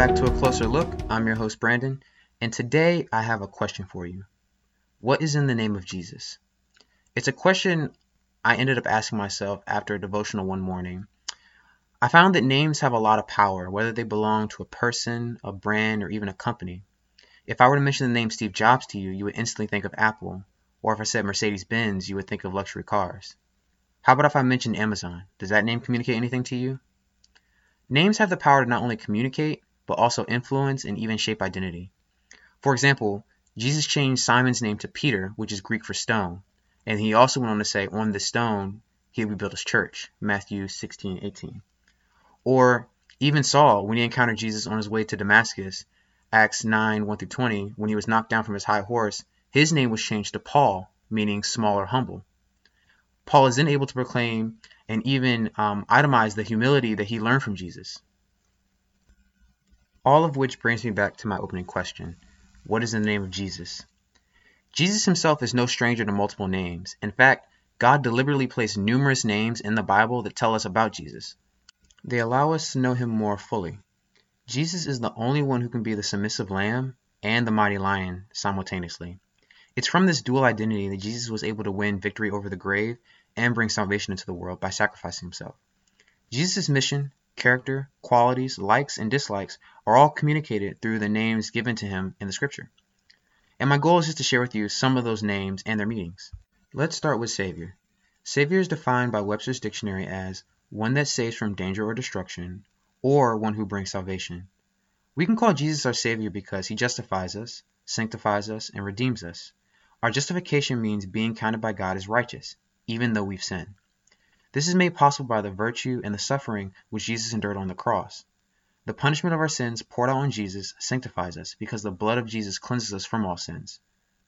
I'm your host, Brandon, and today I have a question for you. What is in the name of Jesus? It's a question I ended up asking myself after a devotional one morning. I found that names have a lot of power, whether they belong to a person, a brand, or even a company. If I were to mention the name Steve Jobs to you, you would instantly think of Apple, or if I said Mercedes Benz, you would think of luxury cars. How about if I mentioned Amazon? Does that name communicate anything to you? Names have the power to not only communicate, but also influence and even shape identity. For example, Jesus changed Simon's name to Peter, which is Greek for stone, and he also went on to say, On this stone he will build his church, Matthew 16, 18. Or even Saul, when he encountered Jesus on his way to Damascus, Acts 9, 1 through 20, when he was knocked down from his high horse, his name was changed to Paul, meaning small or humble. Paul is then able to proclaim and even um, itemize the humility that he learned from Jesus. All of which brings me back to my opening question What is the name of Jesus? Jesus himself is no stranger to multiple names. In fact, God deliberately placed numerous names in the Bible that tell us about Jesus. They allow us to know him more fully. Jesus is the only one who can be the submissive lamb and the mighty lion simultaneously. It's from this dual identity that Jesus was able to win victory over the grave and bring salvation into the world by sacrificing himself. Jesus' mission, character, qualities, likes, and dislikes are all communicated through the names given to him in the scripture. And my goal is just to share with you some of those names and their meanings. Let's start with Savior. Savior is defined by Webster's dictionary as one that saves from danger or destruction, or one who brings salvation. We can call Jesus our Savior because he justifies us, sanctifies us, and redeems us. Our justification means being counted by God as righteous even though we've sinned. This is made possible by the virtue and the suffering which Jesus endured on the cross. The punishment of our sins poured out on Jesus sanctifies us because the blood of Jesus cleanses us from all sins.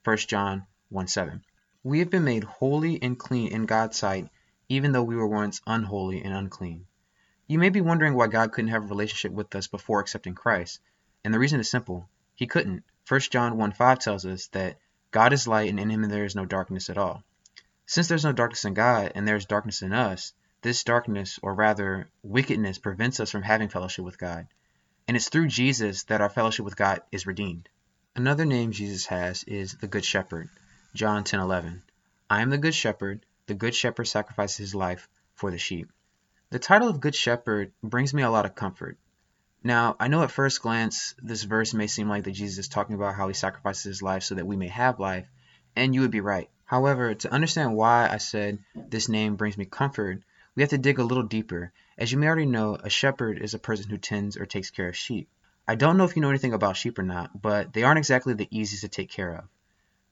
1 John 1 7. We have been made holy and clean in God's sight, even though we were once unholy and unclean. You may be wondering why God couldn't have a relationship with us before accepting Christ, and the reason is simple. He couldn't. 1 John 1 5 tells us that God is light and in him there is no darkness at all. Since there's no darkness in God and there is darkness in us, this darkness, or rather wickedness, prevents us from having fellowship with God. And it's through Jesus that our fellowship with God is redeemed. Another name Jesus has is the Good Shepherd. John 10:11. I am the Good Shepherd. The Good Shepherd sacrifices his life for the sheep. The title of Good Shepherd brings me a lot of comfort. Now, I know at first glance this verse may seem like that Jesus is talking about how he sacrifices his life so that we may have life, and you would be right. However, to understand why I said this name brings me comfort, we have to dig a little deeper. As you may already know, a shepherd is a person who tends or takes care of sheep. I don't know if you know anything about sheep or not, but they aren't exactly the easiest to take care of.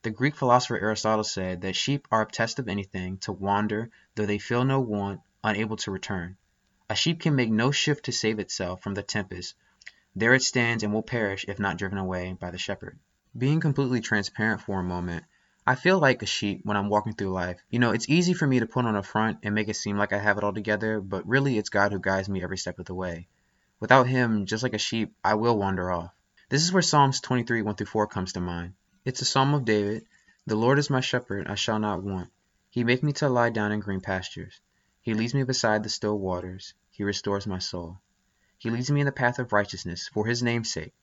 The Greek philosopher Aristotle said that sheep are obtessed of anything, to wander, though they feel no want, unable to return. A sheep can make no shift to save itself from the tempest. There it stands and will perish if not driven away by the shepherd. Being completely transparent for a moment, I feel like a sheep when I'm walking through life. You know, it's easy for me to put on a front and make it seem like I have it all together, but really it's God who guides me every step of the way. Without Him, just like a sheep, I will wander off. This is where Psalms 23 1 through 4 comes to mind. It's a psalm of David. The Lord is my shepherd, I shall not want. He makes me to lie down in green pastures. He leads me beside the still waters. He restores my soul. He leads me in the path of righteousness for his name's sake.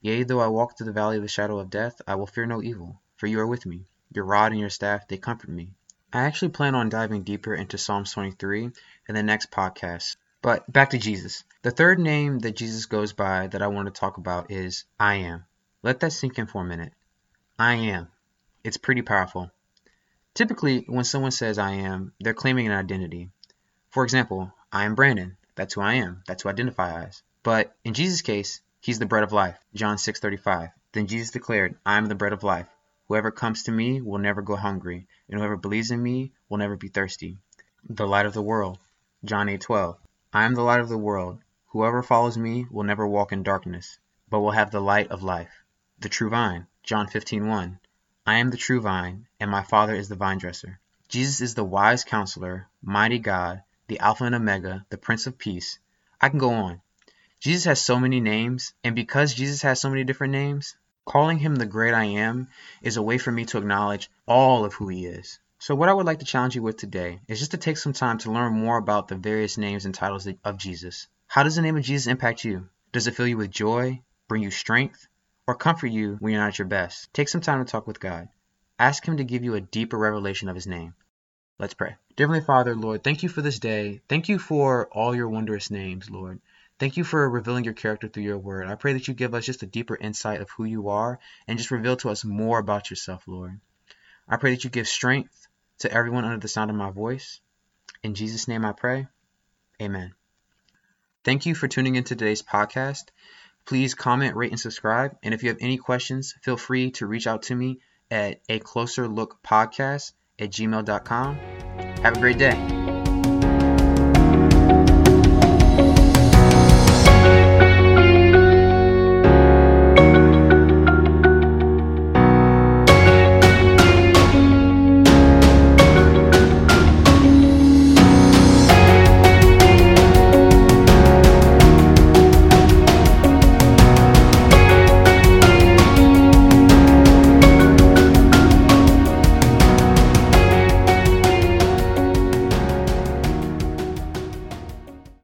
Yea, though I walk through the valley of the shadow of death, I will fear no evil, for you are with me. Your rod and your staff, they comfort me. I actually plan on diving deeper into Psalms 23 in the next podcast. But back to Jesus. The third name that Jesus goes by that I want to talk about is I am. Let that sink in for a minute. I am. It's pretty powerful. Typically, when someone says I am, they're claiming an identity. For example, I am Brandon. That's who I am. That's who I identify as. But in Jesus' case, he's the bread of life. John 6:35. Then Jesus declared, I am the bread of life. Whoever comes to me will never go hungry, and whoever believes in me will never be thirsty. The light of the world. John 8:12. I am the light of the world. Whoever follows me will never walk in darkness, but will have the light of life. The true vine. John 15:1. I am the true vine, and my Father is the vine dresser. Jesus is the wise counselor, mighty God, the Alpha and Omega, the Prince of Peace. I can go on. Jesus has so many names, and because Jesus has so many different names, Calling him the great I am is a way for me to acknowledge all of who he is. So, what I would like to challenge you with today is just to take some time to learn more about the various names and titles of Jesus. How does the name of Jesus impact you? Does it fill you with joy, bring you strength, or comfort you when you're not at your best. Take some time to talk with God. Ask Him to give you a deeper revelation of His name. Let's pray. Dear Heavenly Father, Lord, thank you for this day. Thank you for all your wondrous names, Lord. Thank you for revealing your character through your word. I pray that you give us just a deeper insight of who you are and just reveal to us more about yourself, Lord. I pray that you give strength to everyone under the sound of my voice. In Jesus' name I pray. Amen. Thank you for tuning into today's podcast. Please comment, rate, and subscribe. And if you have any questions, feel free to reach out to me at a closer look podcast at gmail.com. Have a great day.